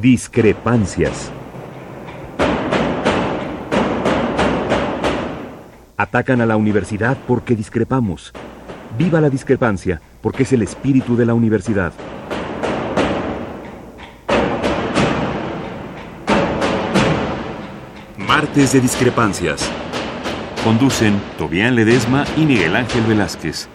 Discrepancias. Atacan a la universidad porque discrepamos. Viva la discrepancia, porque es el espíritu de la universidad. Martes de Discrepancias. Conducen Tobián Ledesma y Miguel Ángel Velázquez.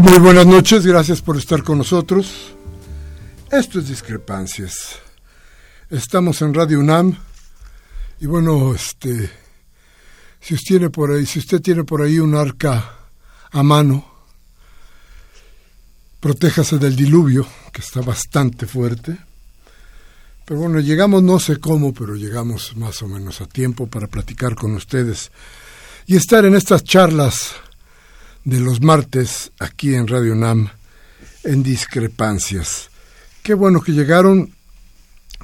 Muy buenas noches, gracias por estar con nosotros. Esto es Discrepancias. Estamos en Radio UNAM y bueno, este, si usted tiene por ahí, si usted tiene por ahí un arca a mano, protéjase del diluvio, que está bastante fuerte. Pero bueno, llegamos no sé cómo, pero llegamos más o menos a tiempo para platicar con ustedes y estar en estas charlas de los martes aquí en Radio NAM en discrepancias. Qué bueno que llegaron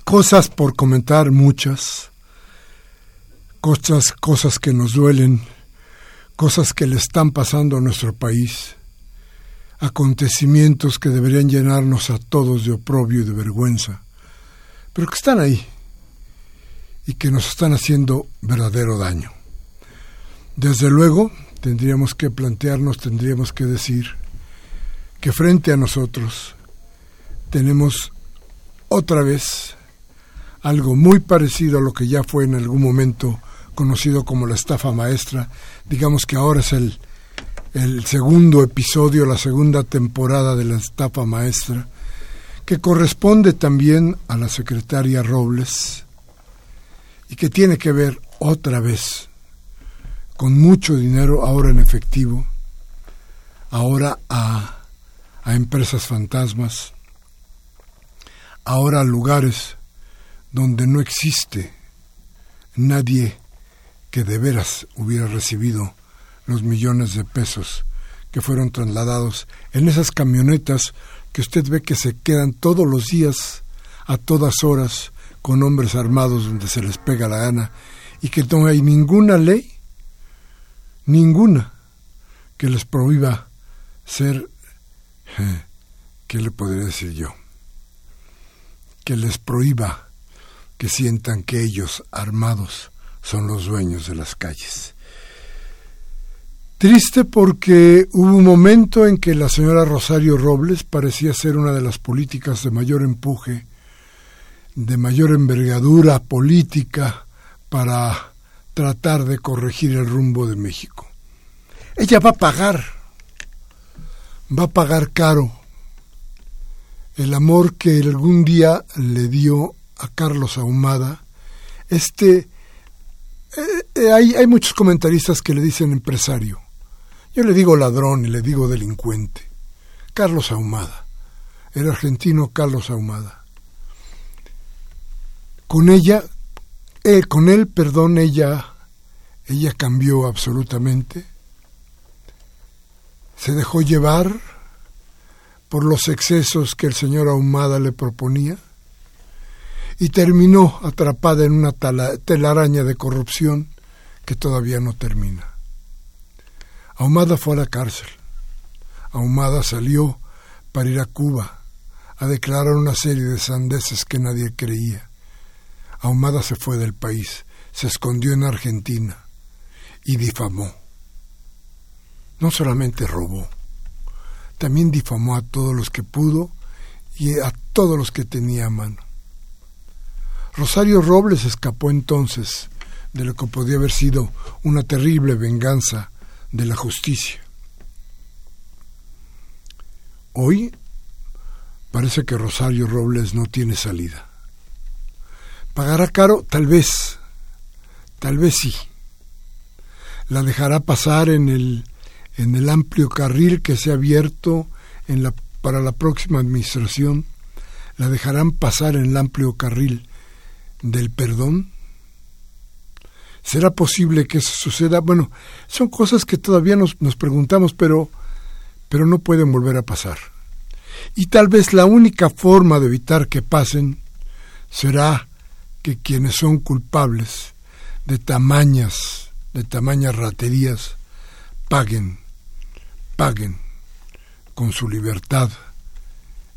cosas por comentar muchas, cosas, cosas que nos duelen, cosas que le están pasando a nuestro país, acontecimientos que deberían llenarnos a todos de oprobio y de vergüenza, pero que están ahí y que nos están haciendo verdadero daño. Desde luego, tendríamos que plantearnos, tendríamos que decir que frente a nosotros tenemos otra vez algo muy parecido a lo que ya fue en algún momento conocido como la estafa maestra. Digamos que ahora es el, el segundo episodio, la segunda temporada de la estafa maestra, que corresponde también a la secretaria Robles y que tiene que ver otra vez con mucho dinero ahora en efectivo, ahora a, a empresas fantasmas, ahora a lugares donde no existe nadie que de veras hubiera recibido los millones de pesos que fueron trasladados en esas camionetas que usted ve que se quedan todos los días, a todas horas, con hombres armados donde se les pega la gana y que no hay ninguna ley, ninguna, que les prohíba ser, ¿qué le podría decir yo? Que les prohíba que sientan que ellos, armados, son los dueños de las calles. Triste porque hubo un momento en que la señora Rosario Robles parecía ser una de las políticas de mayor empuje, de mayor envergadura política para tratar de corregir el rumbo de México. Ella va a pagar, va a pagar caro el amor que algún día le dio a Carlos Ahumada, este eh, eh, hay, hay muchos comentaristas que le dicen empresario. Yo le digo ladrón y le digo delincuente. Carlos Ahumada, el argentino Carlos Ahumada. Con ella, eh, con él, perdón, ella, ella cambió absolutamente. Se dejó llevar por los excesos que el señor Ahumada le proponía y terminó atrapada en una telaraña de corrupción que todavía no termina. Ahumada fue a la cárcel. Ahumada salió para ir a Cuba a declarar una serie de sandeces que nadie creía. Ahumada se fue del país, se escondió en Argentina y difamó. No solamente robó, también difamó a todos los que pudo y a todos los que tenía a mano. Rosario Robles escapó entonces de lo que podía haber sido una terrible venganza de la justicia. Hoy parece que Rosario Robles no tiene salida. ¿Pagará caro? Tal vez, tal vez sí. La dejará pasar en el, en el amplio carril que se ha abierto para la próxima administración. La dejarán pasar en el amplio carril del perdón? ¿Será posible que eso suceda? Bueno, son cosas que todavía nos, nos preguntamos, pero, pero no pueden volver a pasar. Y tal vez la única forma de evitar que pasen será que quienes son culpables de tamañas, de tamañas raterías, paguen, paguen con su libertad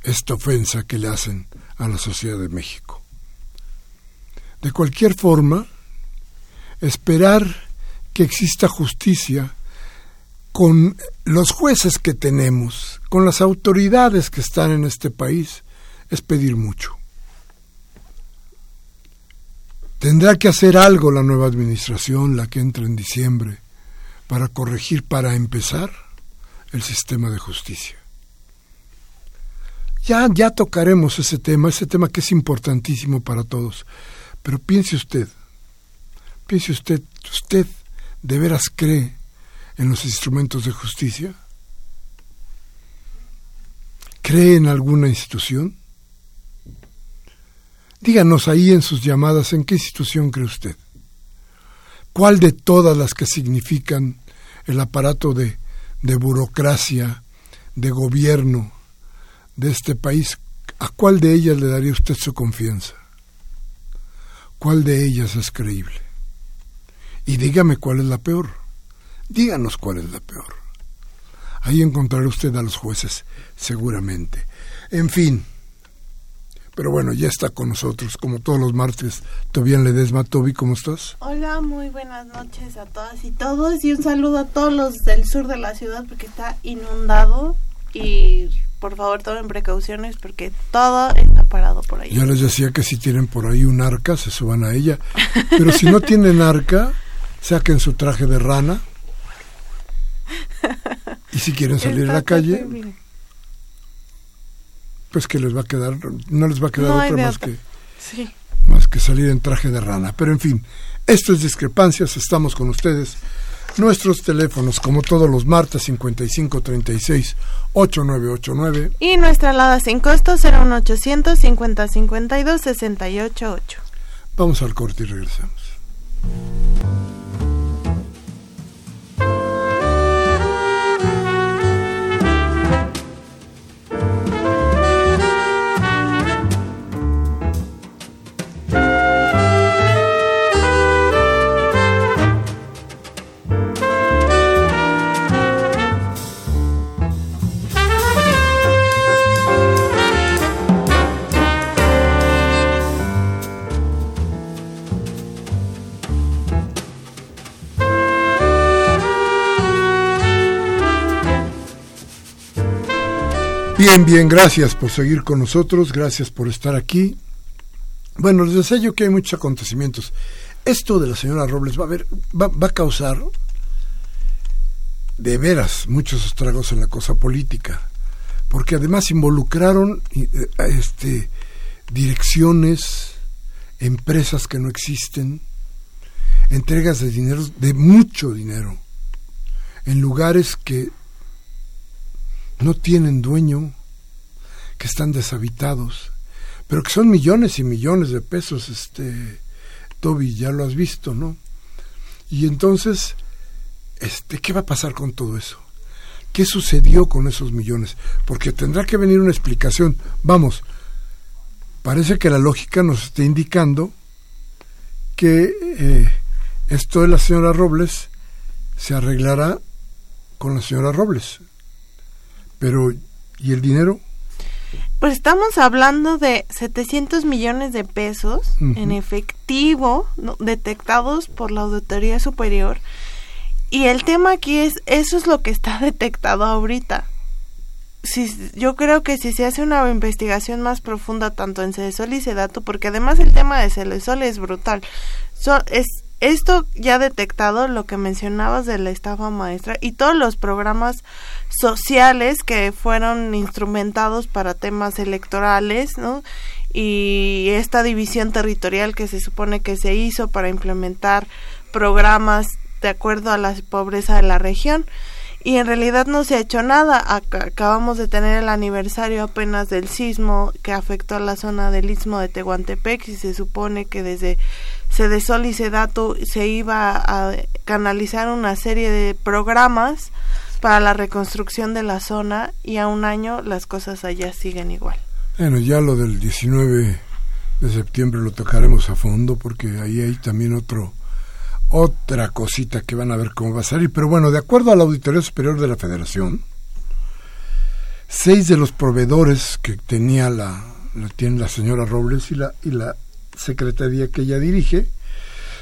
esta ofensa que le hacen a la sociedad de México. De cualquier forma, esperar que exista justicia con los jueces que tenemos, con las autoridades que están en este país, es pedir mucho. Tendrá que hacer algo la nueva administración, la que entra en diciembre, para corregir, para empezar, el sistema de justicia. Ya, ya tocaremos ese tema, ese tema que es importantísimo para todos. Pero piense usted, piense usted, ¿usted de veras cree en los instrumentos de justicia? ¿Cree en alguna institución? Díganos ahí en sus llamadas en qué institución cree usted. ¿Cuál de todas las que significan el aparato de, de burocracia, de gobierno de este país, a cuál de ellas le daría usted su confianza? ¿Cuál de ellas es creíble? Y dígame cuál es la peor. Díganos cuál es la peor. Ahí encontrará usted a los jueces, seguramente. En fin, Pero bueno, ya está con nosotros, como todos los martes. Tobián Ledesma, Toby, ¿cómo estás? Hola, muy buenas noches a todas y todos. Y un saludo a todos los del sur de la ciudad porque está inundado. Y por favor tomen precauciones porque todo está parado por ahí. Ya les decía que si tienen por ahí un arca, se suban a ella. Pero si no tienen arca, saquen su traje de rana. Y si quieren salir a la calle, pues que les va a quedar, no les va a quedar otra más que, más que salir en traje de rana. Pero en fin, esto es discrepancias, estamos con ustedes. Nuestros teléfonos, como todos los martes, 5536 8989. Y nuestra alada sin costo, 01800 5052 688. Vamos al corte y regresamos. Bien, bien, gracias por seguir con nosotros, gracias por estar aquí. Bueno, les yo que hay muchos acontecimientos. Esto de la señora Robles va a, ver, va, a causar de veras muchos estragos en la cosa política, porque además involucraron eh, este, direcciones, empresas que no existen, entregas de dinero, de mucho dinero, en lugares que no tienen dueño, que están deshabitados, pero que son millones y millones de pesos, este Toby, ya lo has visto, ¿no? Y entonces, este, ¿qué va a pasar con todo eso? ¿Qué sucedió con esos millones? Porque tendrá que venir una explicación. Vamos, parece que la lógica nos está indicando que eh, esto de la señora Robles se arreglará con la señora Robles. Pero, ¿y el dinero? Pues estamos hablando de 700 millones de pesos en efectivo detectados por la Auditoría Superior. Y el tema aquí es, eso es lo que está detectado ahorita. Si, yo creo que si se hace una investigación más profunda tanto en Cedesol y Sedato, porque además el tema de Cedesol es brutal, es esto ya detectado, lo que mencionabas de la estafa maestra y todos los programas sociales que fueron instrumentados para temas electorales, ¿no? Y esta división territorial que se supone que se hizo para implementar programas de acuerdo a la pobreza de la región y en realidad no se ha hecho nada. acabamos de tener el aniversario apenas del sismo que afectó a la zona del istmo de Tehuantepec y se supone que desde Cedesol y Sedato se iba a canalizar una serie de programas para la reconstrucción de la zona y a un año las cosas allá siguen igual. Bueno, ya lo del 19 de septiembre lo tocaremos a fondo porque ahí hay también otro otra cosita que van a ver cómo va a salir. Pero bueno, de acuerdo a la Auditoría Superior de la Federación, seis de los proveedores que tenía la, la tiene la señora Robles y y la secretaría que ella dirige,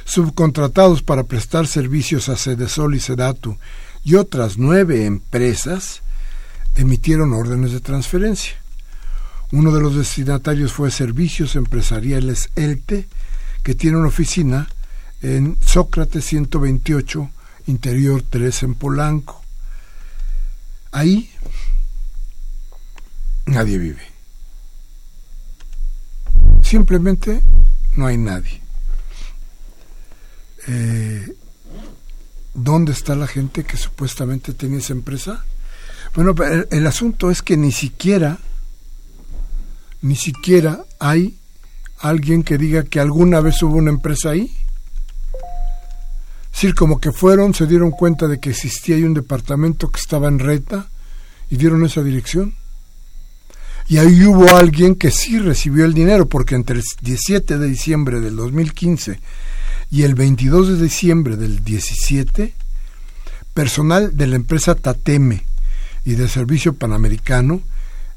subcontratados para prestar servicios a Sedesol y Sedatu y otras nueve empresas, emitieron órdenes de transferencia. Uno de los destinatarios fue Servicios Empresariales ELTE, que tiene una oficina en Sócrates 128, Interior 3 en Polanco. Ahí nadie vive. Simplemente no hay nadie. Eh, ¿Dónde está la gente que supuestamente tiene esa empresa? Bueno, el, el asunto es que ni siquiera, ni siquiera hay alguien que diga que alguna vez hubo una empresa ahí decir, como que fueron, se dieron cuenta de que existía ahí un departamento que estaba en reta y dieron esa dirección. Y ahí hubo alguien que sí recibió el dinero, porque entre el 17 de diciembre del 2015 y el 22 de diciembre del 17, personal de la empresa Tateme y de Servicio Panamericano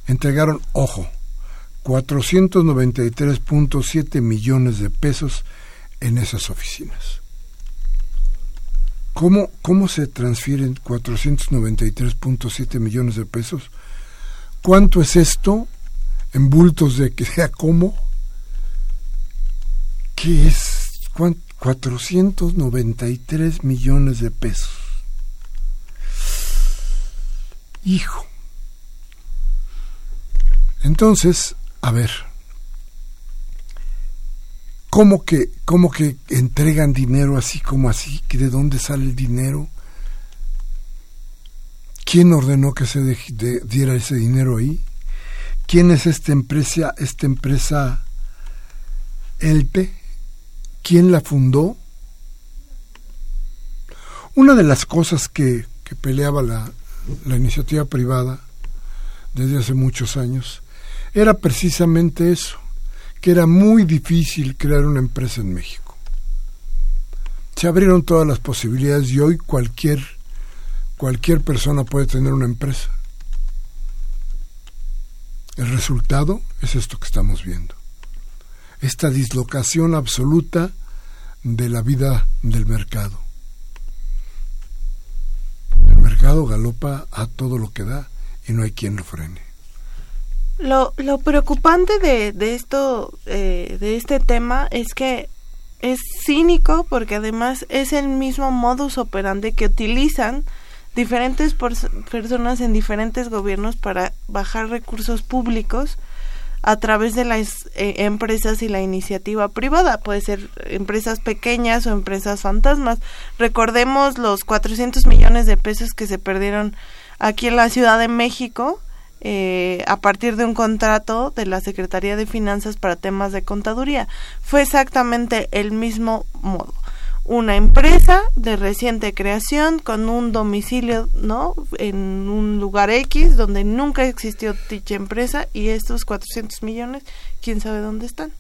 entregaron, ojo, 493.7 millones de pesos en esas oficinas. ¿Cómo, cómo se transfieren 493.7 millones de pesos? ¿Cuánto es esto en bultos de que sea cómo? ¿Qué es? 493 millones de pesos. Hijo. Entonces, a ver, ¿cómo que, cómo que entregan dinero así como así? ¿De dónde sale el dinero? ¿Quién ordenó que se diera ese dinero ahí? ¿Quién es esta empresa, esta empresa Elpe? ¿Quién la fundó? Una de las cosas que, que peleaba la, la iniciativa privada desde hace muchos años era precisamente eso, que era muy difícil crear una empresa en México. Se abrieron todas las posibilidades y hoy cualquier, cualquier persona puede tener una empresa. El resultado es esto que estamos viendo. Esta dislocación absoluta de la vida del mercado. El mercado galopa a todo lo que da y no hay quien lo frene. Lo, preocupante de, de esto, eh, de este tema, es que es cínico porque además es el mismo modus operandi que utilizan diferentes personas en diferentes gobiernos para bajar recursos públicos a través de las eh, empresas y la iniciativa privada. Puede ser empresas pequeñas o empresas fantasmas. Recordemos los 400 millones de pesos que se perdieron aquí en la Ciudad de México eh, a partir de un contrato de la Secretaría de Finanzas para temas de contaduría. Fue exactamente el mismo modo una empresa de reciente creación con un domicilio, ¿no? En un lugar X donde nunca existió dicha empresa y estos 400 millones, quién sabe dónde están.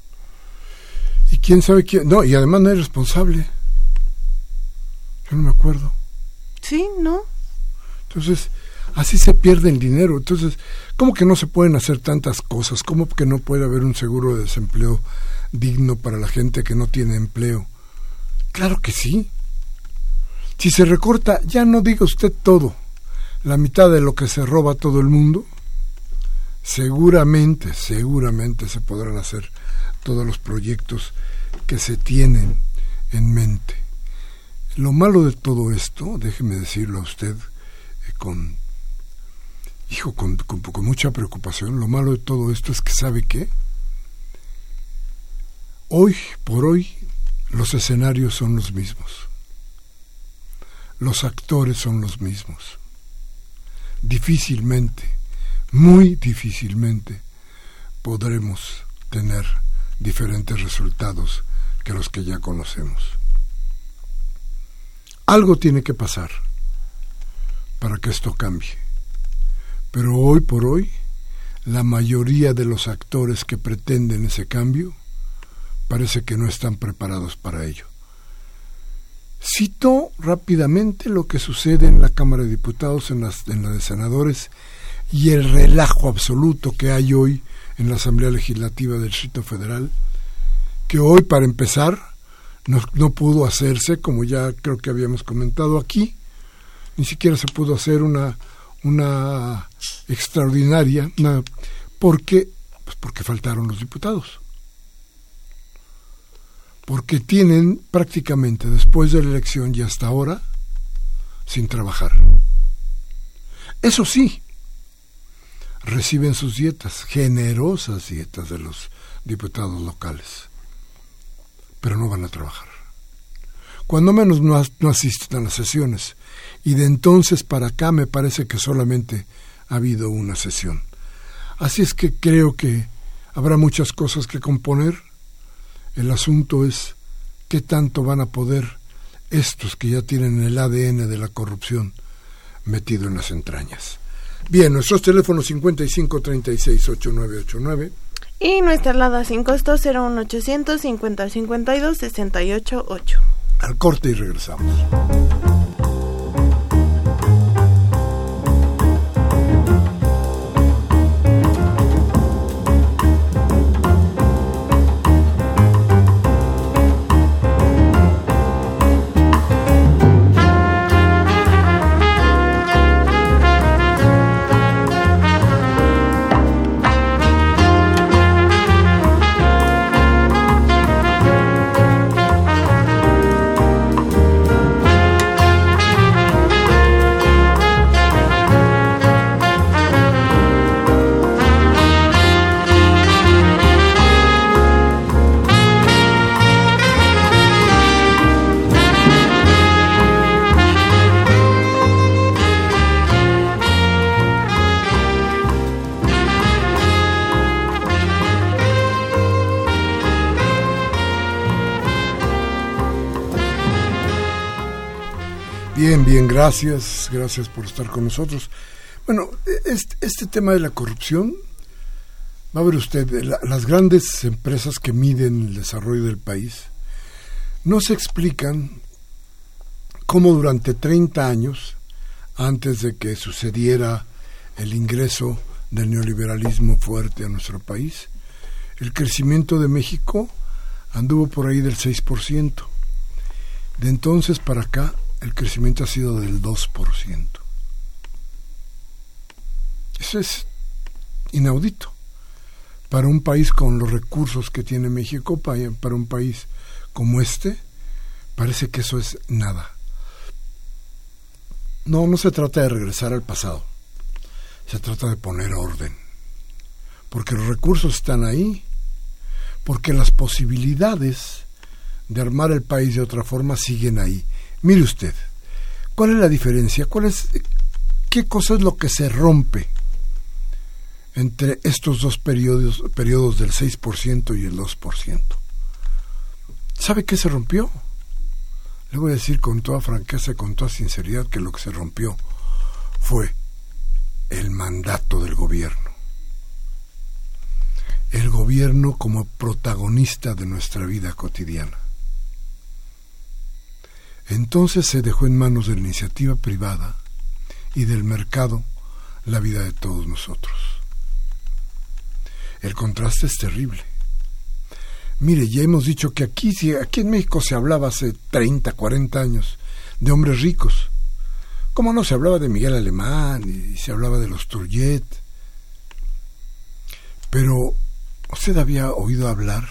Y quién sabe quién, no, y además no hay responsable. Yo no me acuerdo. Sí, ¿no? Entonces, así se pierde el dinero. Entonces, ¿cómo que no se pueden hacer tantas cosas? ¿Cómo que no puede haber un seguro de desempleo digno para la gente que no tiene empleo? Claro que sí. Si se recorta, ya no diga usted todo, la mitad de lo que se roba todo el mundo, seguramente, seguramente se podrán hacer todos los proyectos que se tienen en mente. Lo malo de todo esto, déjeme decirlo a usted eh, con, hijo, con, con, con mucha preocupación, lo malo de todo esto es que sabe que hoy por hoy los escenarios son los mismos. Los actores son los mismos. Difícilmente, muy difícilmente, podremos tener diferentes resultados que los que ya conocemos. Algo tiene que pasar para que esto cambie. Pero hoy por hoy, la mayoría de los actores que pretenden ese cambio parece que no están preparados para ello. Cito rápidamente lo que sucede en la Cámara de Diputados, en, las, en la de senadores, y el relajo absoluto que hay hoy en la Asamblea Legislativa del Distrito Federal, que hoy, para empezar, no, no, pudo hacerse, como ya creo que habíamos comentado aquí, ni siquiera se pudo hacer una, una extraordinaria, una, porque, pues porque faltaron los diputados porque tienen prácticamente después de la elección y hasta ahora sin trabajar. Eso sí, reciben sus dietas, generosas dietas de los diputados locales, pero no van a trabajar. Cuando menos no, no asisten a las sesiones, y de entonces para acá me parece que solamente ha habido una sesión. Así es que creo que habrá muchas cosas que componer, el asunto es qué tanto van a poder estos que ya tienen el ADN de la corrupción metido en las entrañas. Bien, nuestros teléfonos 55 36 8989 y nuestra alada sin costo 01800 50 52 68 8. Al corte y regresamos. Bien, gracias, gracias por estar con nosotros. Bueno, este, este tema de la corrupción, va a ver usted, las grandes empresas que miden el desarrollo del país no se explican cómo durante 30 años, antes de que sucediera el ingreso del neoliberalismo fuerte a nuestro país, el crecimiento de México anduvo por ahí del 6%. De entonces para acá el crecimiento ha sido del 2%. Eso es inaudito. Para un país con los recursos que tiene México, para un país como este, parece que eso es nada. No, no se trata de regresar al pasado. Se trata de poner orden. Porque los recursos están ahí, porque las posibilidades de armar el país de otra forma siguen ahí. Mire usted, ¿cuál es la diferencia? ¿Cuál es, ¿Qué cosa es lo que se rompe entre estos dos periodos, periodos del 6% y el 2%? ¿Sabe qué se rompió? Le voy a decir con toda franqueza y con toda sinceridad que lo que se rompió fue el mandato del gobierno. El gobierno como protagonista de nuestra vida cotidiana. Entonces se dejó en manos de la iniciativa privada y del mercado la vida de todos nosotros. El contraste es terrible. Mire, ya hemos dicho que aquí, aquí en México se hablaba hace 30, 40 años de hombres ricos. ¿Cómo no se hablaba de Miguel Alemán y se hablaba de los Turget? Pero, ¿usted había oído hablar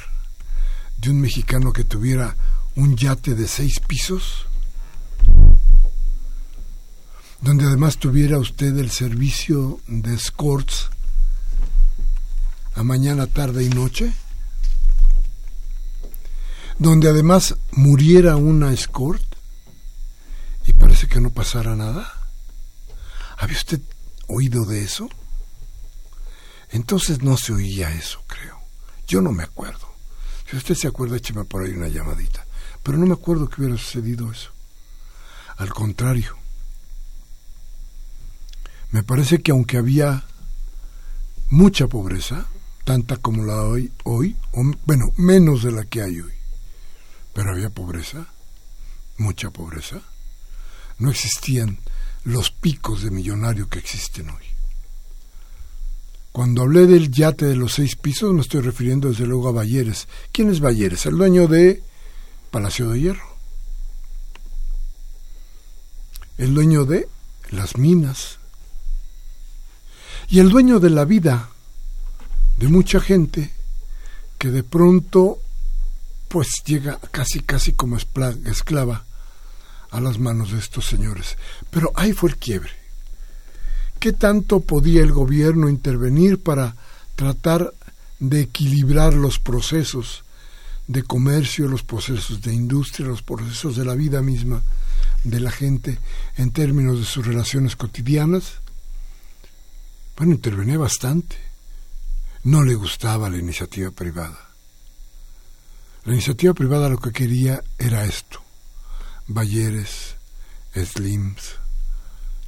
de un mexicano que tuviera un yate de seis pisos? Donde además tuviera usted el servicio de escorts a mañana, tarde y noche? Donde además muriera una escort y parece que no pasara nada. ¿Había usted oído de eso? Entonces no se oía eso, creo. Yo no me acuerdo. Si usted se acuerda, écheme por ahí una llamadita. Pero no me acuerdo que hubiera sucedido eso. Al contrario, me parece que aunque había mucha pobreza, tanta como la hay hoy, bueno, menos de la que hay hoy, pero había pobreza, mucha pobreza, no existían los picos de millonario que existen hoy. Cuando hablé del yate de los seis pisos, me estoy refiriendo desde luego a Balleres. ¿Quién es Balleres? El dueño de Palacio de Hierro. El dueño de las minas. Y el dueño de la vida de mucha gente que de pronto pues llega casi casi como esclava a las manos de estos señores. Pero ahí fue el quiebre. ¿Qué tanto podía el gobierno intervenir para tratar de equilibrar los procesos de comercio, los procesos de industria, los procesos de la vida misma de la gente en términos de sus relaciones cotidianas? Bueno, intervenía bastante. No le gustaba la iniciativa privada. La iniciativa privada lo que quería era esto, Bayeres, Slims,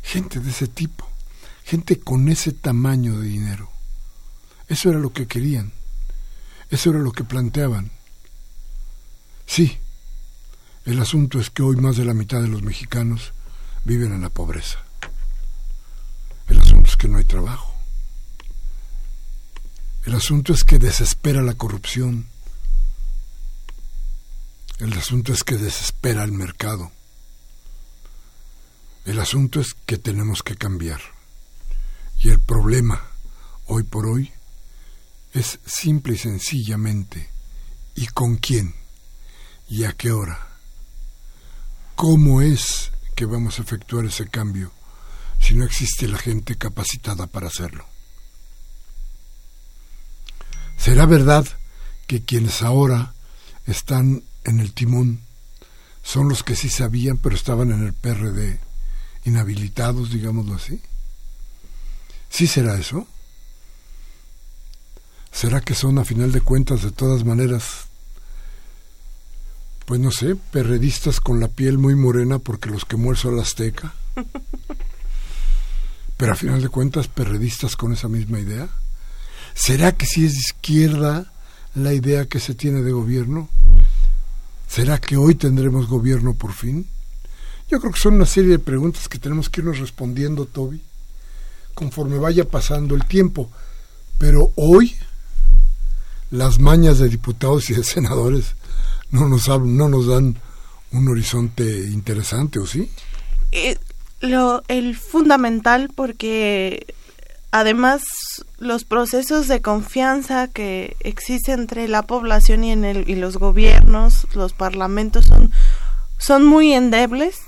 gente de ese tipo, gente con ese tamaño de dinero. Eso era lo que querían, eso era lo que planteaban. Sí, el asunto es que hoy más de la mitad de los mexicanos viven en la pobreza. Que no hay trabajo. El asunto es que desespera la corrupción el asunto es que desespera el mercado. El asunto es que tenemos que cambiar. Y el problema, hoy por hoy, es simple y sencillamente, ¿y con quién? ¿Y a qué hora? ¿Cómo es que vamos a efectuar ese cambio si no existe la gente capacitada para hacerlo? ¿Será verdad que quienes ahora están en el timón son los que sí sabían, pero estaban en el PRD inhabilitados, digámoslo así. ¿Sí será eso? ¿Será que son, a final de cuentas, de todas maneras, pues no sé, perredistas con la piel muy morena porque los quemó el sol azteca. Pero a final de cuentas, perredistas con esa misma idea. ¿Será que si es de izquierda la idea que se tiene de gobierno? ¿Será que hoy tendremos gobierno por fin? Yo creo que son una serie de preguntas que tenemos que irnos respondiendo, Toby, conforme vaya pasando el tiempo. Pero hoy las mañas de diputados y de senadores no nos, no nos dan un horizonte interesante, ¿o sí? Eh, lo, el fundamental porque además los procesos de confianza que existen entre la población y, en el, y los gobiernos, los parlamentos son, son muy endebles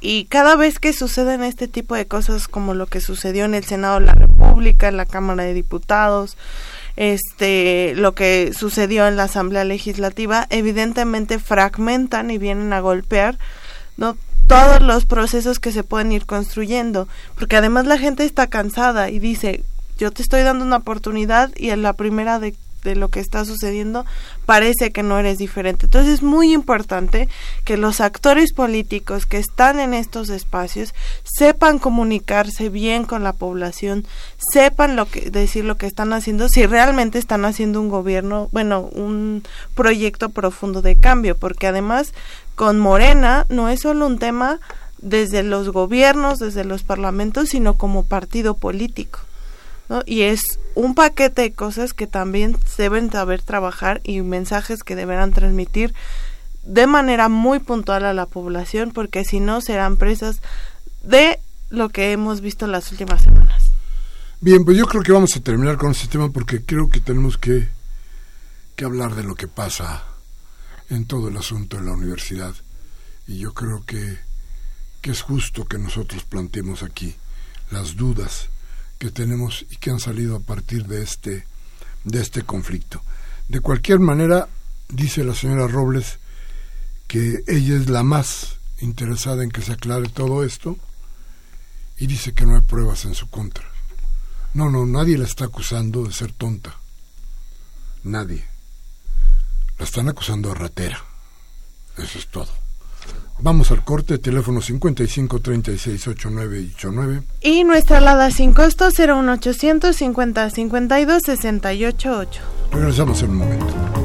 y cada vez que suceden este tipo de cosas como lo que sucedió en el Senado de la República, en la Cámara de Diputados, este lo que sucedió en la Asamblea Legislativa, evidentemente fragmentan y vienen a golpear no todos los procesos que se pueden ir construyendo, porque además la gente está cansada y dice, yo te estoy dando una oportunidad y en la primera de de lo que está sucediendo, parece que no eres diferente. Entonces es muy importante que los actores políticos que están en estos espacios sepan comunicarse bien con la población, sepan lo que decir lo que están haciendo, si realmente están haciendo un gobierno, bueno, un proyecto profundo de cambio, porque además con Morena no es solo un tema desde los gobiernos, desde los parlamentos, sino como partido político. Y es un paquete de cosas que también deben saber trabajar y mensajes que deberán transmitir de manera muy puntual a la población, porque si no serán presas de lo que hemos visto las últimas semanas. Bien, pues yo creo que vamos a terminar con este tema porque creo que tenemos que, que hablar de lo que pasa en todo el asunto de la universidad. Y yo creo que, que es justo que nosotros planteemos aquí las dudas que tenemos y que han salido a partir de este, de este conflicto. De cualquier manera, dice la señora Robles que ella es la más interesada en que se aclare todo esto y dice que no hay pruebas en su contra. No, no, nadie la está acusando de ser tonta. Nadie. La están acusando de ratera. Eso es todo. Vamos al corte, teléfono 55 36 89 89. Y nuestra alada sin costo 01800 50 52 68 8. Regresamos en un momento.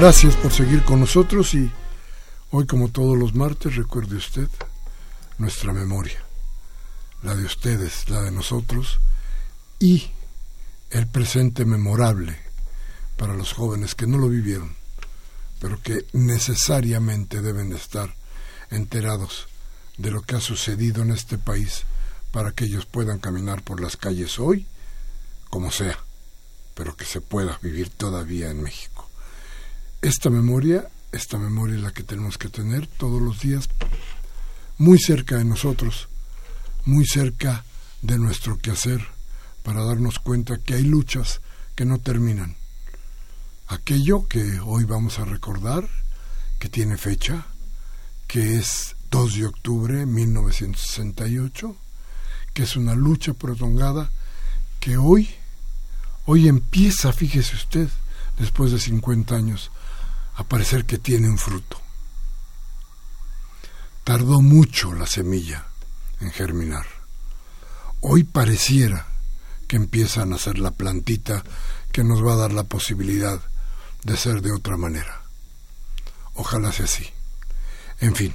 Gracias por seguir con nosotros y hoy como todos los martes recuerde usted nuestra memoria, la de ustedes, la de nosotros y el presente memorable para los jóvenes que no lo vivieron, pero que necesariamente deben estar enterados de lo que ha sucedido en este país para que ellos puedan caminar por las calles hoy, como sea, pero que se pueda vivir todavía en México esta memoria, esta memoria es la que tenemos que tener todos los días muy cerca de nosotros, muy cerca de nuestro quehacer, para darnos cuenta que hay luchas que no terminan. Aquello que hoy vamos a recordar, que tiene fecha, que es 2 de octubre de 1968, que es una lucha prolongada que hoy, hoy empieza, fíjese usted, después de 50 años, a parecer que tiene un fruto. Tardó mucho la semilla en germinar. Hoy pareciera que empieza a nacer la plantita que nos va a dar la posibilidad de ser de otra manera. Ojalá sea así. En fin,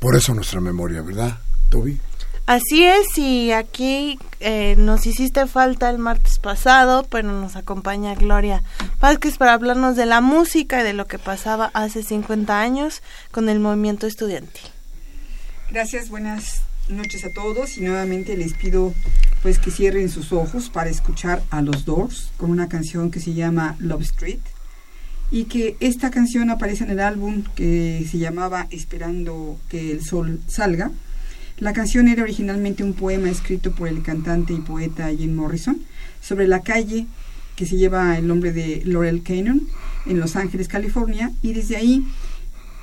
Por eso nuestra memoria, ¿verdad, Toby? Así es, y aquí eh, nos hiciste falta el martes pasado, pero nos acompaña Gloria Vázquez para hablarnos de la música y de lo que pasaba hace 50 años con el movimiento estudiantil. Gracias, buenas noches a todos y nuevamente les pido pues que cierren sus ojos para escuchar a los Doors con una canción que se llama Love Street y que esta canción aparece en el álbum que se llamaba Esperando que el sol salga la canción era originalmente un poema escrito por el cantante y poeta Jim Morrison sobre la calle que se lleva el nombre de Laurel Canyon en Los Ángeles, California, y desde ahí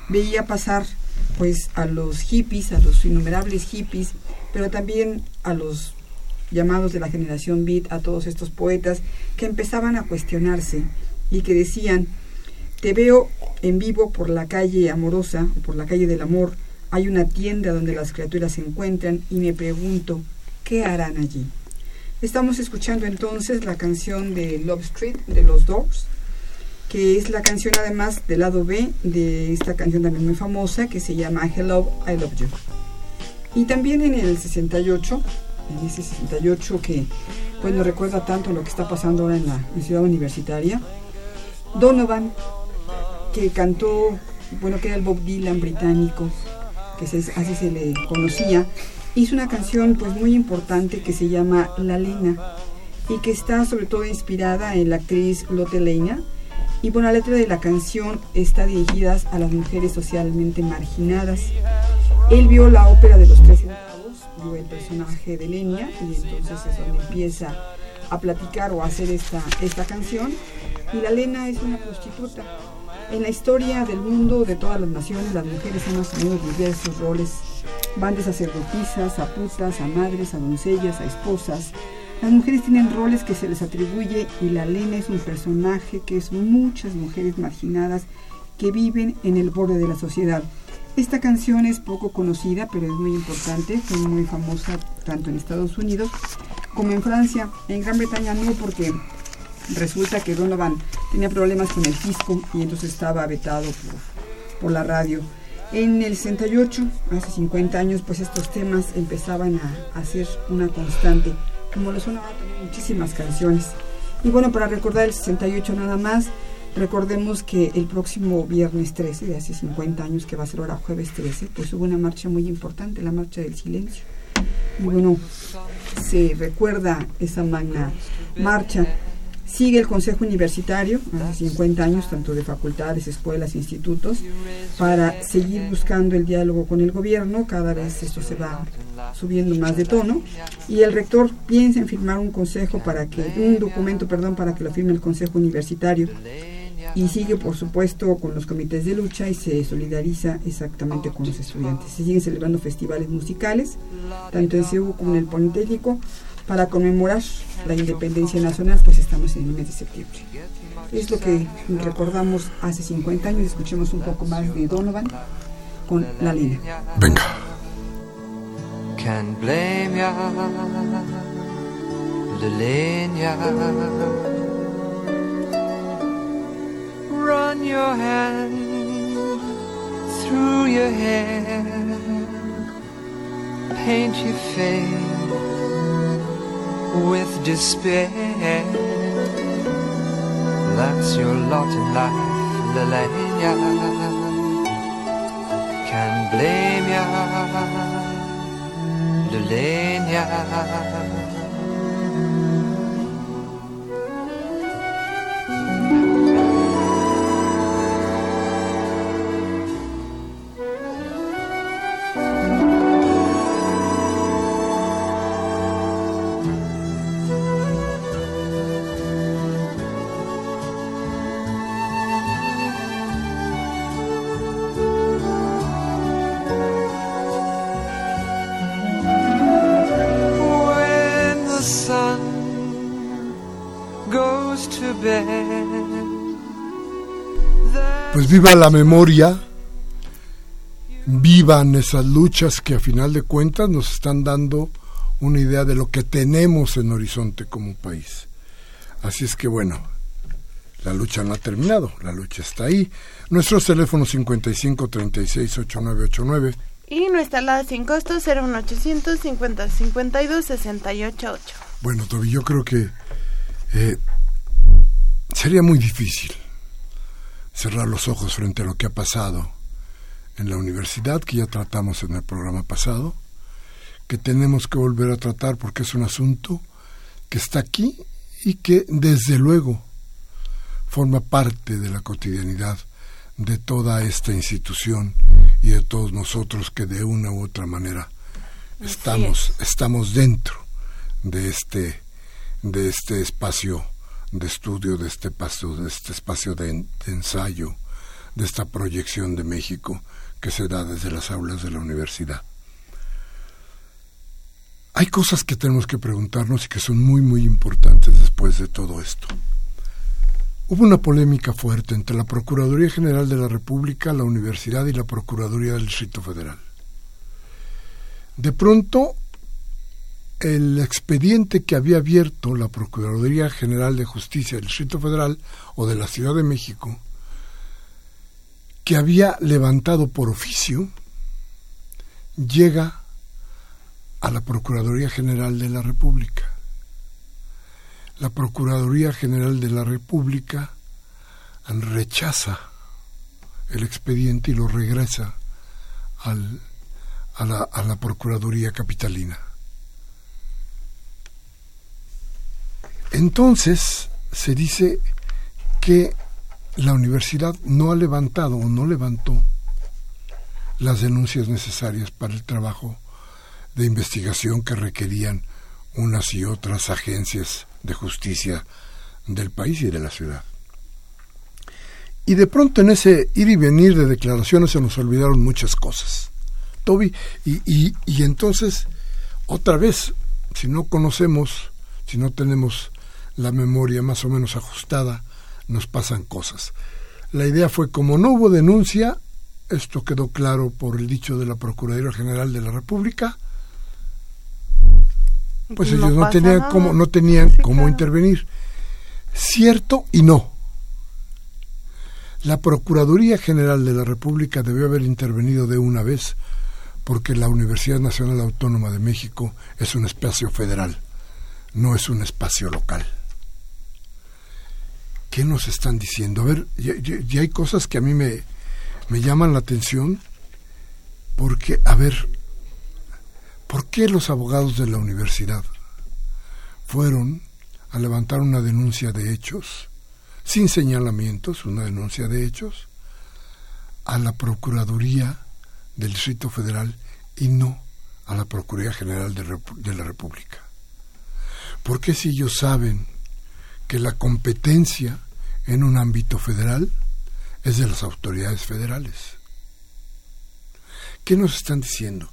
veía pasar pues a los hippies, a los innumerables hippies, pero también a los llamados de la generación beat, a todos estos poetas que empezaban a cuestionarse y que decían, te veo en vivo por la calle amorosa, por la calle del amor, hay una tienda donde las criaturas se encuentran y me pregunto, ¿qué harán allí? Estamos escuchando entonces la canción de Love Street de los Dogs, que es la canción además del lado B de esta canción también muy famosa que se llama Hello, I Love You. Y también en el 68, en ese 68 que pues recuerda tanto lo que está pasando ahora en la ciudad universitaria, Donovan, que cantó, bueno, que era el Bob Dylan británico, que así se le conocía, hizo una canción pues muy importante que se llama La Lena y que está sobre todo inspirada en la actriz Lotte Leina. Y bueno, la letra de la canción está dirigida a las mujeres socialmente marginadas. Él vio la ópera de los tres centavos, vio el personaje de Lenia y entonces es donde empieza a platicar o a hacer esta, esta canción. Y la Lena es una prostituta en la historia del mundo, de todas las naciones, las mujeres han asumido diversos roles. Van de sacerdotisas, a putas, a madres, a doncellas, a esposas. Las mujeres tienen roles que se les atribuye y la Lena es un personaje que es muchas mujeres marginadas que viven en el borde de la sociedad. Esta canción es poco conocida, pero es muy importante, fue muy famosa tanto en Estados Unidos como en Francia. En Gran Bretaña no, porque resulta que Donovan tenía problemas con el disco y entonces estaba vetado por, la radio. En el 68, hace 50 años, pues estos temas empezaban a, hacer una constante, como lo son ahora muchísimas canciones. Y bueno, para recordar el 68 nada más, recordemos que el próximo viernes 13, de hace 50 años, que va a ser ahora jueves 13, pues hubo una marcha muy importante, la marcha del silencio. Y bueno, se recuerda esa magna marcha Sigue el Consejo Universitario, hace 50 años, tanto de facultades, escuelas, institutos, para seguir buscando el diálogo con el gobierno. Cada vez esto se va subiendo más de tono. Y el rector piensa en firmar un consejo para que, un documento, perdón, para que lo firme el Consejo Universitario. Y sigue, por supuesto, con los comités de lucha y se solidariza exactamente con los estudiantes. Se siguen celebrando festivales musicales, tanto en CEU como en el Politécnico para conmemorar la independencia nacional, pues estamos en el mes de septiembre. Es lo que recordamos hace 50 años. Escuchemos un poco más de Donovan con La Lina. Venga. Can blame ya, Run your hand through your hair, paint your face with despair. That's your lot in life, Lelania. Can blame ya, Lelania. Viva la memoria, vivan esas luchas que a final de cuentas nos están dando una idea de lo que tenemos en Horizonte como país. Así es que bueno, la lucha no ha terminado, la lucha está ahí. Nuestros teléfonos 55 36 8989 Y nuestra alada sin costo 01800 50 52 68 Bueno, Toby, yo creo que eh, sería muy difícil cerrar los ojos frente a lo que ha pasado en la universidad, que ya tratamos en el programa pasado, que tenemos que volver a tratar porque es un asunto que está aquí y que desde luego forma parte de la cotidianidad de toda esta institución y de todos nosotros que de una u otra manera estamos estamos dentro de este de este espacio de estudio de este espacio de este espacio de ensayo de esta proyección de México que se da desde las aulas de la universidad hay cosas que tenemos que preguntarnos y que son muy, muy importantes después de todo esto. Hubo una polémica fuerte entre la Procuraduría General de la República, la Universidad y la Procuraduría del Distrito Federal. De pronto, el expediente que había abierto la Procuraduría General de Justicia del Distrito Federal o de la Ciudad de México, que había levantado por oficio, llega a la Procuraduría General de la República. La Procuraduría General de la República rechaza el expediente y lo regresa a la Procuraduría Capitalina. Entonces se dice que la universidad no ha levantado o no levantó las denuncias necesarias para el trabajo de investigación que requerían unas y otras agencias de justicia del país y de la ciudad. Y de pronto en ese ir y venir de declaraciones se nos olvidaron muchas cosas. Toby, y, y, y entonces, otra vez, si no conocemos, si no tenemos la memoria más o menos ajustada, nos pasan cosas. La idea fue, como no hubo denuncia, esto quedó claro por el dicho de la Procuraduría General de la República, pues ellos no tenían cómo no tenían cómo intervenir. Cierto y no. La procuraduría general de la República debió haber intervenido de una vez porque la Universidad Nacional Autónoma de México es un espacio federal no es un espacio local ¿qué nos están diciendo? a ver ya, hay cosas que a mí me me llaman la atención porque a ver ¿Por qué los abogados de la universidad fueron a levantar una denuncia de hechos, sin señalamientos, una denuncia de hechos, a la Procuraduría del Distrito Federal y no a la Procuraduría General de, la República? ¿Por qué si ellos saben que la competencia en un ámbito federal es de las autoridades federales? ¿Qué nos están diciendo?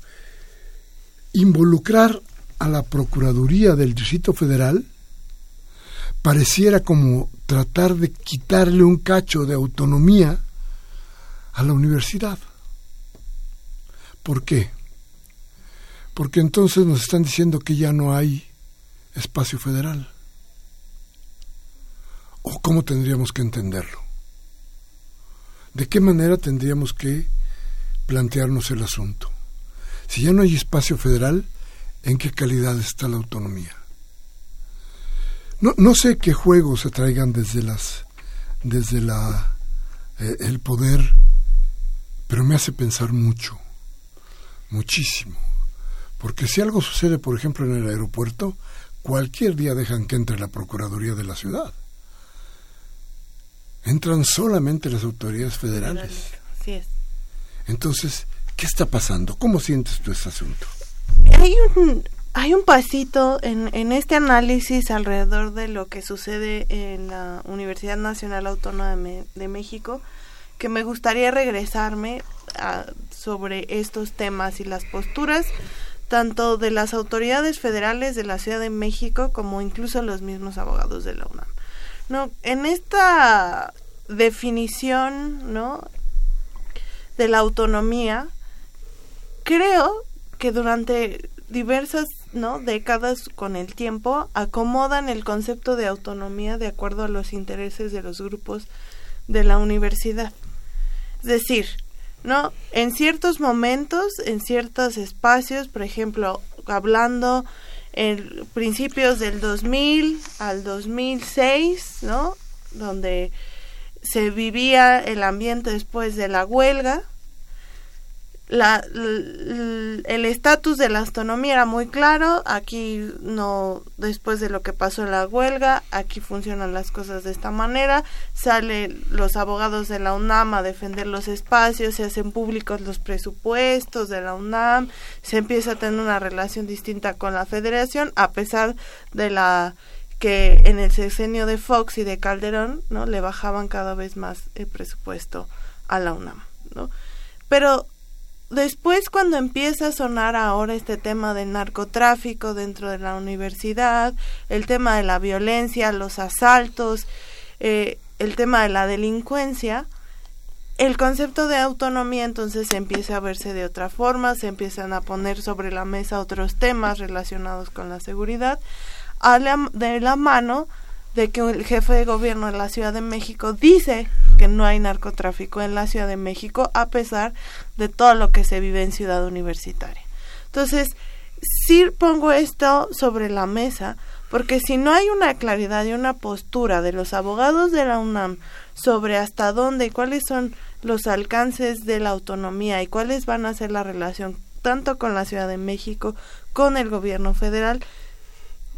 involucrar a la Procuraduría del Distrito Federal pareciera como tratar de quitarle un cacho de autonomía a la universidad. ¿Por qué? Porque entonces nos están diciendo que ya no hay espacio federal. ¿O cómo tendríamos que entenderlo? ¿De qué manera tendríamos que plantearnos el asunto? Si ya no hay espacio federal, ¿en qué calidad está la autonomía? No, no sé qué juegos se traigan desde las desde la eh, el poder, pero me hace pensar mucho, muchísimo. Porque si algo sucede, por ejemplo, en el aeropuerto, cualquier día dejan que entre la Procuraduría de la ciudad. Entran solamente las autoridades federales. Así es. Entonces, ¿Qué está pasando? ¿Cómo sientes tú este asunto? Hay un, hay un pasito en, en este análisis alrededor de lo que sucede en la Universidad Nacional Autónoma de, México que me gustaría regresarme sobre estos temas y las posturas tanto de las autoridades federales de la Ciudad de México como incluso los mismos abogados de la UNAM. No, en esta definición, ¿no? de la autonomía creo que durante diversas ¿no? décadas con el tiempo acomodan el concepto de autonomía de acuerdo a los intereses de los grupos de la universidad. Es decir, ¿no? En ciertos momentos, en ciertos espacios, por ejemplo, hablando en principios del 2000 al 2006, ¿no? Donde se vivía el ambiente después de la huelga, la, el estatus de la autonomía era muy claro, aquí no, después de lo que pasó en la huelga, aquí funcionan las cosas de esta manera, salen los abogados de la UNAM a defender los espacios, se hacen públicos los presupuestos de la UNAM, se empieza a tener una relación distinta con la federación, a pesar de la que en el sexenio de Fox y de Calderón, ¿no? Le bajaban cada vez más el presupuesto a la UNAM, ¿no? Pero después cuando empieza a sonar ahora este tema del narcotráfico dentro de la universidad, el tema de la violencia, los asaltos, eh, el tema de la delincuencia, el concepto de autonomía entonces empieza a verse de otra forma, se empiezan a poner sobre la mesa otros temas relacionados con la seguridad, a de la mano de que el jefe de gobierno de la Ciudad de México dice que no hay narcotráfico en la Ciudad de México a pesar de todo lo que se vive en Ciudad Universitaria. Entonces, sí pongo esto sobre la mesa porque si no hay una claridad y una postura de los abogados de la UNAM sobre hasta dónde y cuáles son los alcances de la autonomía y cuáles van a ser la relación tanto con la Ciudad de México, con el gobierno federal,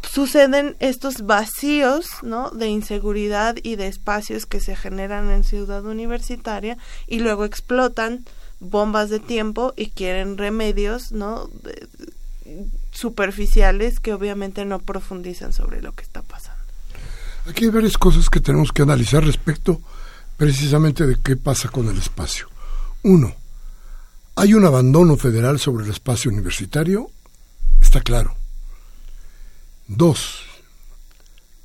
suceden estos vacíos ¿no? de inseguridad y de espacios que se generan en ciudad universitaria y luego explotan bombas de tiempo y quieren remedios no superficiales que obviamente no profundizan sobre lo que está pasando. Aquí hay varias cosas que tenemos que analizar respecto precisamente de qué pasa con el espacio. Uno, hay un abandono federal sobre el espacio universitario, está claro Dos,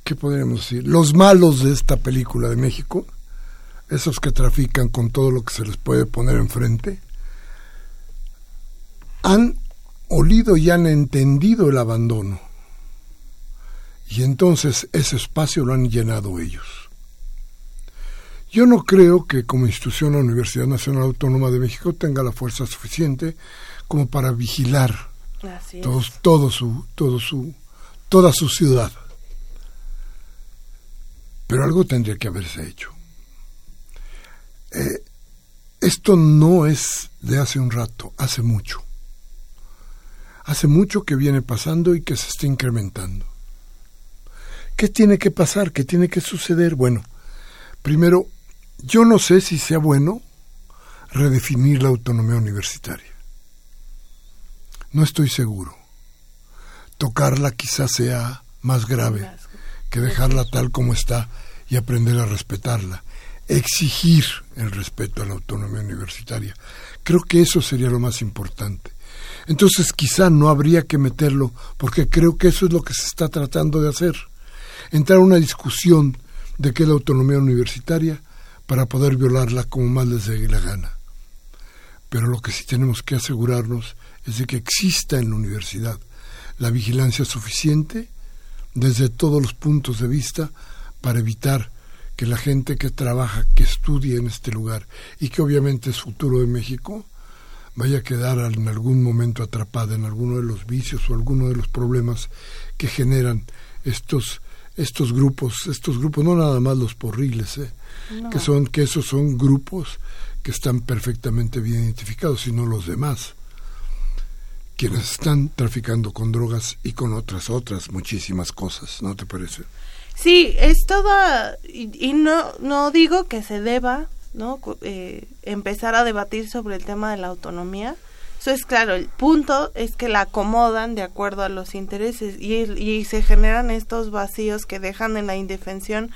¿qué podríamos decir? Los malos de esta película de México, esos que trafican con todo lo que se les puede poner enfrente, han olido y han entendido el abandono. Y entonces ese espacio lo han llenado ellos. Yo no creo que como institución la Universidad Nacional Autónoma de México tenga la fuerza suficiente como para vigilar todo, su, todo su toda su ciudad. Pero algo tendría que haberse hecho. Eh, esto no es de hace un rato, hace mucho. Hace mucho que viene pasando y que se está incrementando. ¿Qué tiene que pasar? ¿Qué tiene que suceder? Bueno, primero, yo no sé si sea bueno redefinir la autonomía universitaria. No estoy seguro tocarla quizás sea más grave que dejarla tal como está y aprender a respetarla. Exigir el respeto a la autonomía universitaria. Creo que eso sería lo más importante. Entonces quizá no habría que meterlo porque creo que eso es lo que se está tratando de hacer. Entrar a una discusión de qué es la autonomía universitaria para poder violarla como más les dé la gana. Pero lo que sí tenemos que asegurarnos es de que exista en la universidad la vigilancia suficiente desde todos los puntos de vista para evitar que la gente que trabaja, que estudie en este lugar y que obviamente es futuro de México, vaya a quedar en algún momento atrapada en alguno de los vicios o alguno de los problemas que generan estos estos grupos, estos grupos, no nada más los porriles, ¿eh? que son que esos son grupos que están perfectamente bien identificados, sino los demás quienes están traficando con drogas y con otras, otras muchísimas cosas, ¿no te parece? Sí, es toda, y, no, no digo que se deba, ¿no? Eh, empezar a debatir sobre el tema de la autonomía. Eso es claro, el punto es que la acomodan de acuerdo a los intereses y, y se generan estos vacíos que dejan en la indefensión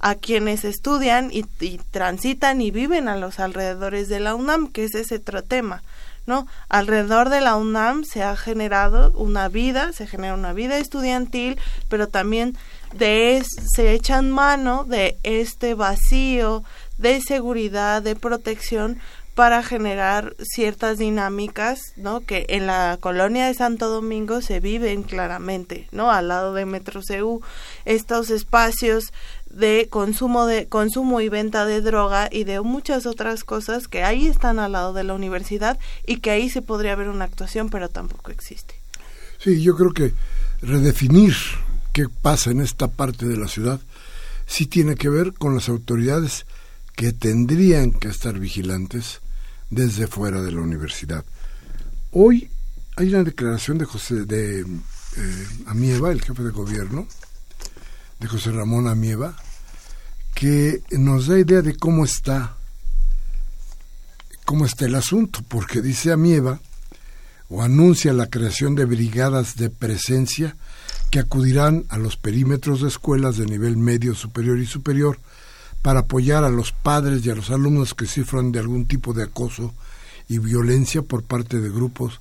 a quienes estudian y, y, transitan y viven a los alrededores de la UNAM, que es ese otro tema. ¿No? Alrededor de la UNAM se ha generado una vida, se genera una vida estudiantil, pero también de se echan mano de este vacío de seguridad, de protección para generar ciertas dinámicas, ¿no? Que en la colonia de Santo Domingo se viven claramente, ¿no? Al lado de Metro CU, estos espacios de consumo de consumo y venta de droga y de muchas otras cosas que ahí están al lado de la universidad y que ahí se podría ver una actuación, pero tampoco existe. Sí, yo creo que redefinir qué pasa en esta parte de la ciudad sí tiene que ver con las autoridades que tendrían que estar vigilantes desde fuera de la universidad. Hoy hay una declaración de José de eh, Amieva, el jefe de gobierno, de José Ramón Amieva, que nos da idea de cómo está cómo está el asunto, porque dice Amieva o anuncia la creación de brigadas de presencia que acudirán a los perímetros de escuelas de nivel medio, superior y superior para apoyar a los padres y a los alumnos que sufran de algún tipo de acoso y violencia por parte de grupos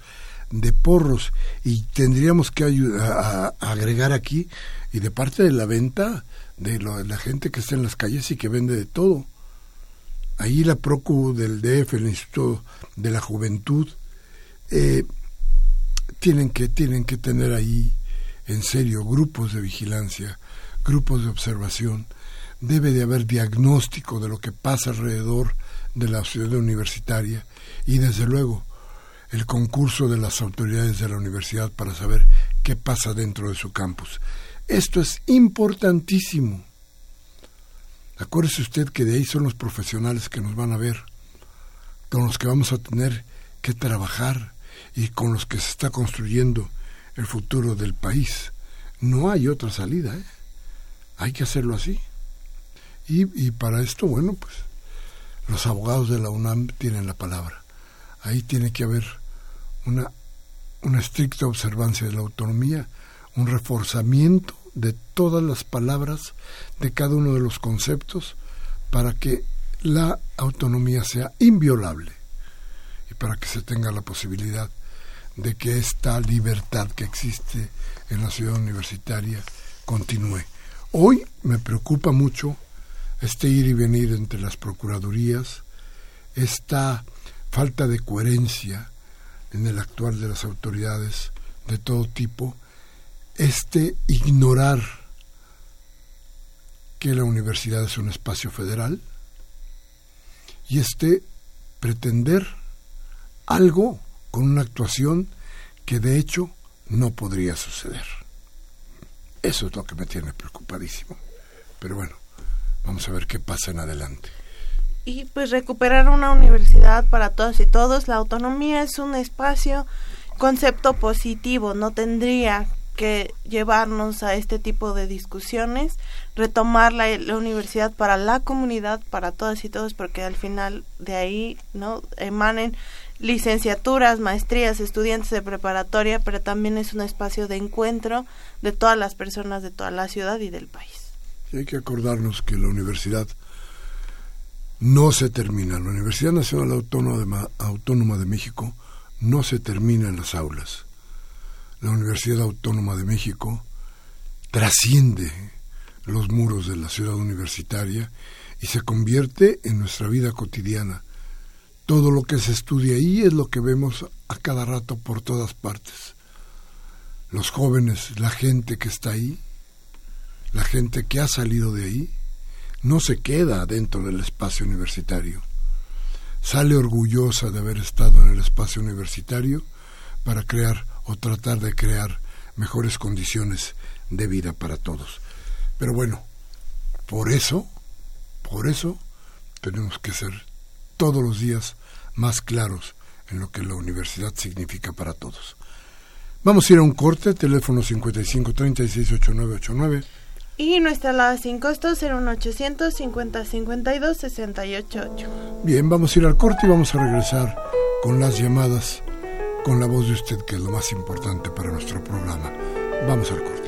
de porros. Y tendríamos que ayudar, a, agregar aquí y de parte de la venta de, la gente que está en las calles y que vende de todo. Ahí la Procu del DF el Instituto de la Juventud eh, tienen que tienen que tener ahí en serio grupos de vigilancia grupos de observación. Debe de haber diagnóstico de lo que pasa alrededor de la ciudad universitaria y desde luego el concurso de las autoridades de la universidad para saber qué pasa dentro de su campus. Esto es importantísimo. Acuérdese usted que de ahí son los profesionales que nos van a ver, con los que vamos a tener que trabajar y con los que se está construyendo el futuro del país. No hay otra salida, ¿eh? Hay que hacerlo así. Y, para esto, bueno, pues los abogados de la UNAM tienen la palabra. Ahí tiene que haber una, una estricta observancia de la autonomía, un reforzamiento de todas las palabras de cada uno de los conceptos para que la autonomía sea inviolable y para que se tenga la posibilidad de que esta libertad que existe en la ciudad universitaria continúe. Hoy me preocupa mucho este ir y venir entre las procuradurías, esta falta de coherencia en el actuar de las autoridades de todo tipo, este ignorar que la universidad es un espacio federal y este pretender algo con una actuación que de hecho no podría suceder. Eso es lo que me tiene preocupadísimo. Pero bueno, Vamos a ver qué pasa en adelante. Y pues recuperar una universidad para todas y todos. La autonomía es un espacio, concepto positivo, no tendría que llevarnos a este tipo de discusiones, retomar la, la, universidad para la comunidad, para todas y todos, porque al final de ahí no emanen licenciaturas, maestrías, estudiantes de preparatoria, pero también es un espacio de encuentro de todas las personas de toda la ciudad y del país. Y hay que acordarnos que la universidad no se termina. La Universidad Nacional Autónoma de, México no se termina en las aulas. La Universidad Autónoma de México trasciende los muros de la ciudad universitaria y se convierte en nuestra vida cotidiana. Todo lo que se estudia ahí es lo que vemos a cada rato por todas partes. Los jóvenes, la gente que está ahí, la gente que ha salido de ahí no se queda dentro del espacio universitario. Sale orgullosa de haber estado en el espacio universitario para crear o tratar de crear mejores condiciones de vida para todos. Pero bueno, por eso, por eso tenemos que ser todos los días más claros en lo que la universidad significa para todos. Vamos a ir a un corte, teléfono 55 36 8989 y nuestra alada sin costo será un 800 50 52 68 Bien, vamos a ir al corte y vamos a regresar con las llamadas, con la voz de usted, que es lo más importante para nuestro programa. Vamos al corte.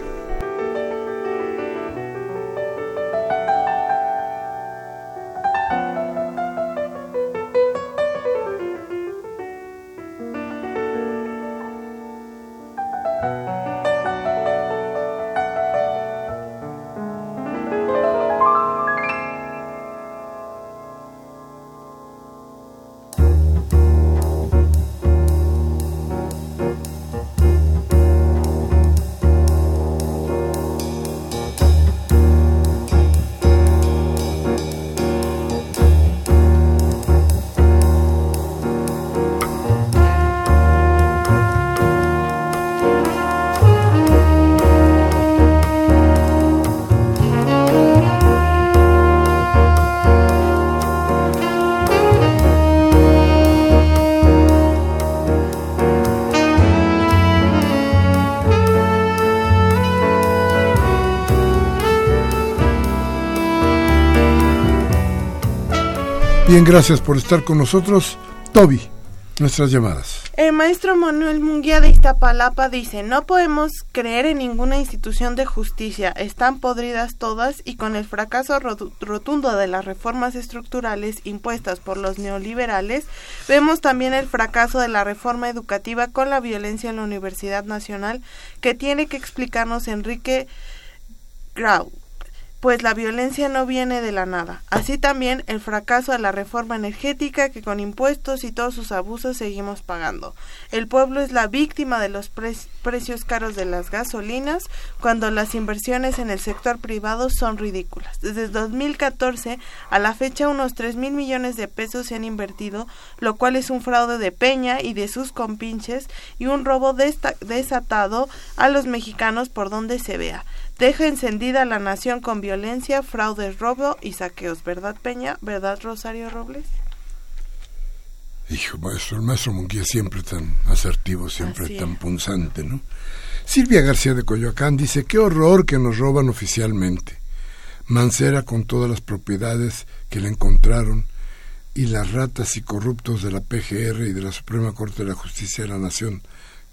Bien, gracias por estar con nosotros. Toby, nuestras llamadas. El maestro Manuel Munguía de Iztapalapa dice, no podemos creer en ninguna institución de justicia, están podridas todas y con el fracaso rotundo de las reformas estructurales impuestas por los neoliberales, vemos también el fracaso de la reforma educativa con la violencia en la Universidad Nacional que tiene que explicarnos Enrique Grau pues la violencia no viene de la nada. Así también el fracaso de la reforma energética que con impuestos y todos sus abusos seguimos pagando. El pueblo es la víctima de los precios caros de las gasolinas cuando las inversiones en el sector privado son ridículas. Desde 2014 a la fecha unos 3 mil millones de pesos se han invertido, lo cual es un fraude de Peña y de sus compinches y un robo desatado a los mexicanos por donde se vea. Deja encendida la nación con violencia, fraudes, robo y saqueos. ¿Verdad, Peña? ¿Verdad, Rosario Robles? Hijo, maestro, el maestro Munguía siempre tan asertivo, siempre tan punzante, ¿no? Silvia García de Coyoacán dice, qué horror que nos roban oficialmente. Mancera con todas las propiedades que le encontraron y las ratas y corruptos de la PGR y de la Suprema Corte de la Justicia de la Nación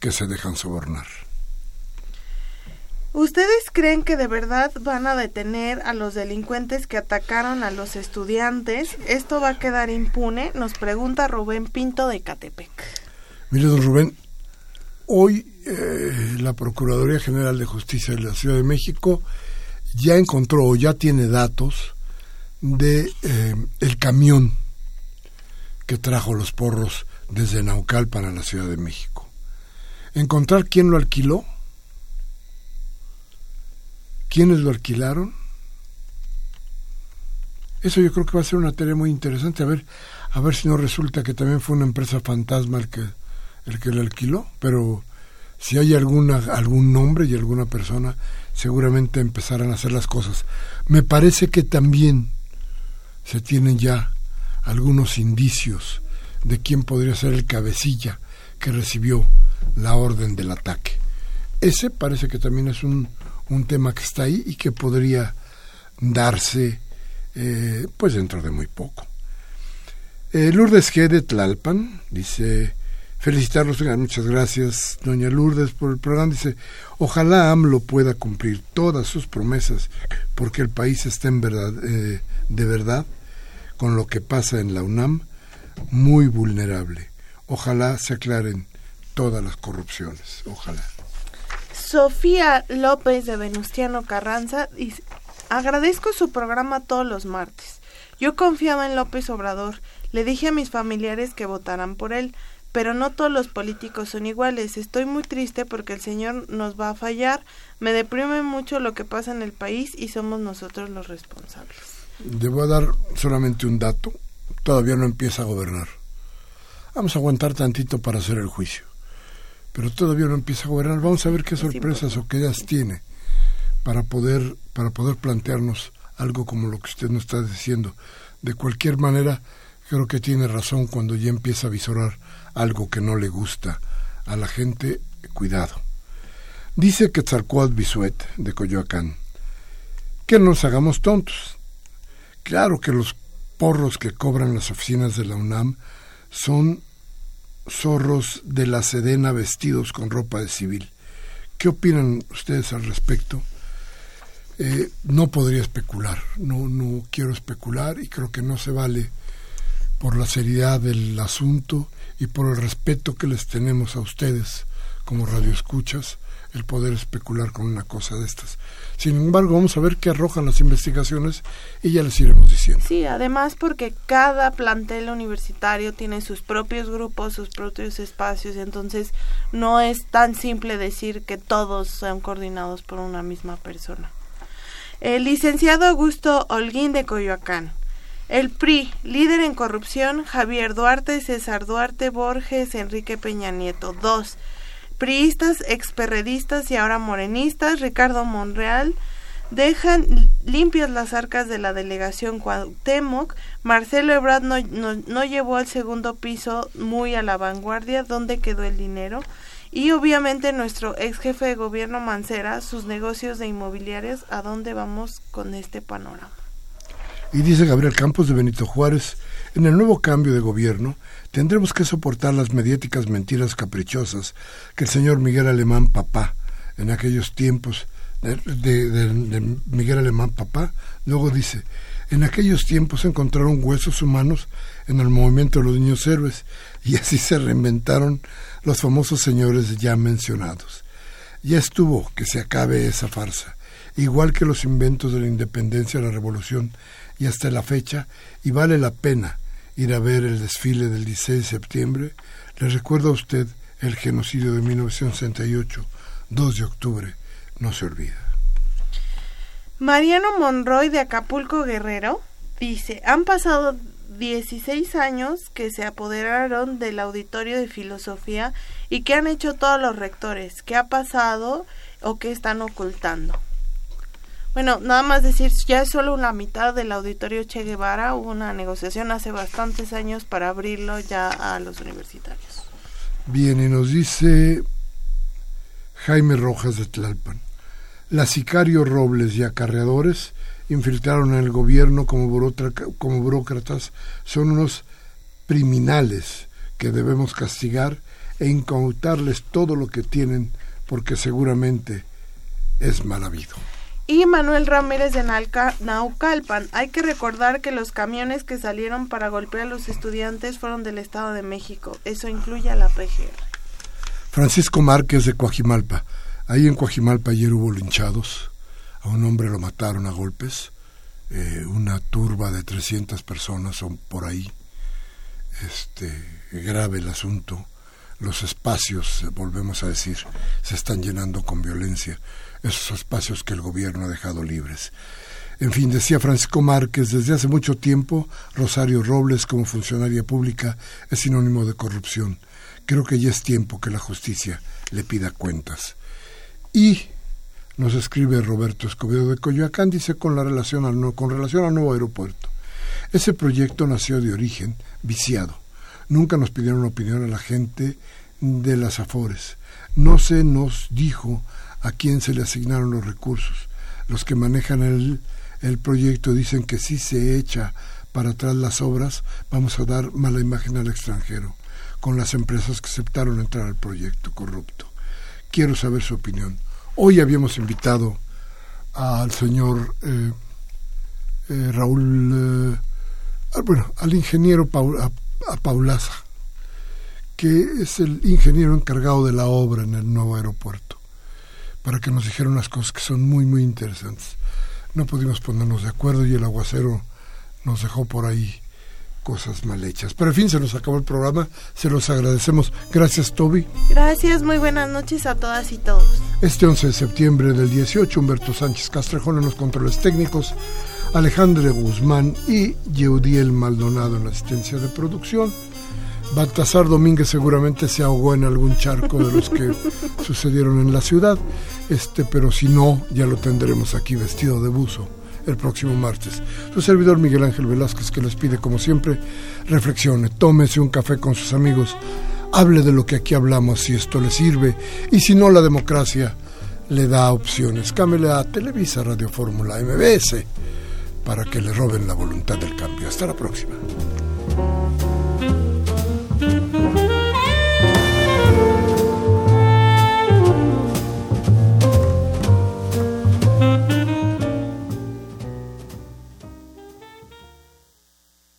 que se dejan sobornar. ¿Ustedes creen que de verdad van a detener a los delincuentes que atacaron a los estudiantes? ¿Esto va a quedar impune? Nos pregunta Rubén Pinto de Catepec. Mire, don Rubén, hoy eh, la Procuraduría General de Justicia de la Ciudad de México ya encontró o ya tiene datos de eh, el camión que trajo los porros desde Naucal para la Ciudad de México. Encontrar quién lo alquiló quiénes lo alquilaron. Eso yo creo que va a ser una tarea muy interesante, a ver, a ver si no resulta que también fue una empresa fantasma el que, el que lo alquiló, pero si hay alguna, algún nombre y alguna persona, seguramente empezarán a hacer las cosas. Me parece que también se tienen ya algunos indicios de quién podría ser el cabecilla que recibió la orden del ataque. Ese parece que también es un, un tema que está ahí y que podría darse eh, pues dentro de muy poco. Eh, Lourdes G. de Tlalpan dice, felicitarlos, muchas gracias, doña Lourdes, por el programa. Dice, ojalá AMLO pueda cumplir todas sus promesas, porque el país está en verdad, eh, de verdad, con lo que pasa en la UNAM, muy vulnerable. Ojalá se aclaren todas las corrupciones, ojalá. Sofía López de Venustiano Carranza dice, agradezco su programa todos los martes. Yo confiaba en López Obrador, le dije a mis familiares que votaran por él, pero no todos los políticos son iguales. Estoy muy triste porque el Señor nos va a fallar. Me deprime mucho lo que pasa en el país y somos nosotros los responsables. Debo dar solamente un dato. Todavía no empieza a gobernar. Vamos a aguantar tantito para hacer el juicio pero todavía no empieza a gobernar. Vamos a ver qué sorpresas o qué ideas tiene para poder, para poder plantearnos algo como lo que usted nos está diciendo. De cualquier manera, creo que tiene razón cuando ya empieza a visorar algo que no le gusta a la gente. Cuidado. Dice Quetzalcoatl Bisuet de Coyoacán que no nos hagamos tontos. Claro que los porros que cobran las oficinas de la UNAM son zorros de la Sedena vestidos con ropa de civil. ¿Qué opinan ustedes al respecto? Eh, no podría especular, no, no quiero especular y creo que no se vale por la seriedad del asunto y por el respeto que les tenemos a ustedes como radioescuchas el poder especular con una cosa de estas. Sin embargo, vamos a ver qué arrojan las investigaciones y ya les iremos diciendo. Sí, además porque cada plantel universitario tiene sus propios grupos, sus propios espacios, entonces no es tan simple decir que todos sean coordinados por una misma persona. El licenciado Augusto Holguín de Coyoacán. El PRI, líder en corrupción, Javier Duarte, César Duarte, Borges, Enrique Peña Nieto. Dos, priistas, experredistas y ahora morenistas, Ricardo Monreal, dejan limpias las arcas de la delegación Cuauhtémoc. Marcelo Ebrard no, no, llevó al segundo piso muy a la vanguardia. ¿Dónde quedó el dinero? Y obviamente nuestro ex jefe de gobierno Mancera, sus negocios de inmobiliarias, ¿a dónde vamos con este panorama? Y dice Gabriel Campos de Benito Juárez, en el nuevo cambio de gobierno tendremos que soportar las mediáticas mentiras caprichosas que el señor Miguel Alemán Papá, en aquellos tiempos de, Miguel Alemán Papá, luego dice, en aquellos tiempos encontraron huesos humanos en el movimiento de los niños héroes y así se reinventaron los famosos señores ya mencionados. Ya estuvo que se acabe esa farsa, igual que los inventos de la independencia, la revolución y hasta la fecha, y vale la pena ir a ver el desfile del 16 de septiembre. Le recuerdo a usted el genocidio de 1968, 2 de octubre, no se olvida. Mariano Monroy de Acapulco Guerrero dice, han pasado 16 años que se apoderaron del auditorio de filosofía y que han hecho todos los rectores. ¿Qué ha pasado o qué están ocultando? Bueno, nada más decir, ya es solo una mitad del auditorio Che Guevara. Hubo una negociación hace bastantes años para abrirlo ya a los universitarios. Bien, y nos dice Jaime Rojas de Tlalpan. Las sicarios Robles y acarreadores infiltraron en el gobierno como, como burócratas son unos criminales que debemos castigar e incautarles todo lo que tienen porque seguramente es mal habido. Y Manuel Ramírez de Naucalpan. Hay que recordar que los camiones que salieron para golpear a los estudiantes fueron del Estado de México. Eso incluye a la PGR. Francisco Márquez de Coajimalpa. Ahí en Coajimalpa ayer hubo linchados, a un hombre lo mataron a golpes, eh, una turba de 300 personas son por ahí, este, grave el asunto, los espacios, volvemos a decir, se están llenando con violencia, esos espacios que el gobierno ha dejado libres. En fin, decía Francisco Márquez, desde hace mucho tiempo Rosario Robles como funcionaria pública es sinónimo de corrupción. Creo que ya es tiempo que la justicia le pida cuentas. Y nos escribe Roberto Escobedo de Coyoacán, dice con, la relación al, con relación al nuevo aeropuerto. Ese proyecto nació de origen viciado. Nunca nos pidieron opinión a la gente de las Afores. No se nos dijo a quién se le asignaron los recursos. Los que manejan el, el proyecto dicen que si se echa para atrás las obras, vamos a dar mala imagen al extranjero, con las empresas que aceptaron entrar al proyecto corrupto quiero saber su opinión. Hoy habíamos invitado al señor eh, eh, Raúl, eh, bueno, al ingeniero a, Paulaza, que es el ingeniero encargado de la obra en el nuevo aeropuerto, para que nos dijera unas cosas que son muy, muy interesantes. No pudimos ponernos de acuerdo y el aguacero nos dejó por ahí cosas mal hechas. Pero en fin, se nos acabó el programa, se los agradecemos. Gracias, Toby. Gracias, muy buenas noches a todas y todos. Este 11 de septiembre del 18, Humberto Sánchez Castrejón en los controles técnicos, Alejandro Guzmán y Yeudiel Maldonado en la asistencia de producción. Baltasar Domínguez seguramente se ahogó en algún charco de los que sucedieron en la ciudad, este, pero si no, ya lo tendremos aquí vestido de buzo el próximo martes. Su servidor Miguel Ángel Velázquez que les pide como siempre, reflexione, tómese un café con sus amigos, hable de lo que aquí hablamos si esto le sirve y si no la democracia le da opciones. Cámele a Televisa Radio Fórmula MBS para que le roben la voluntad del cambio. Hasta la próxima.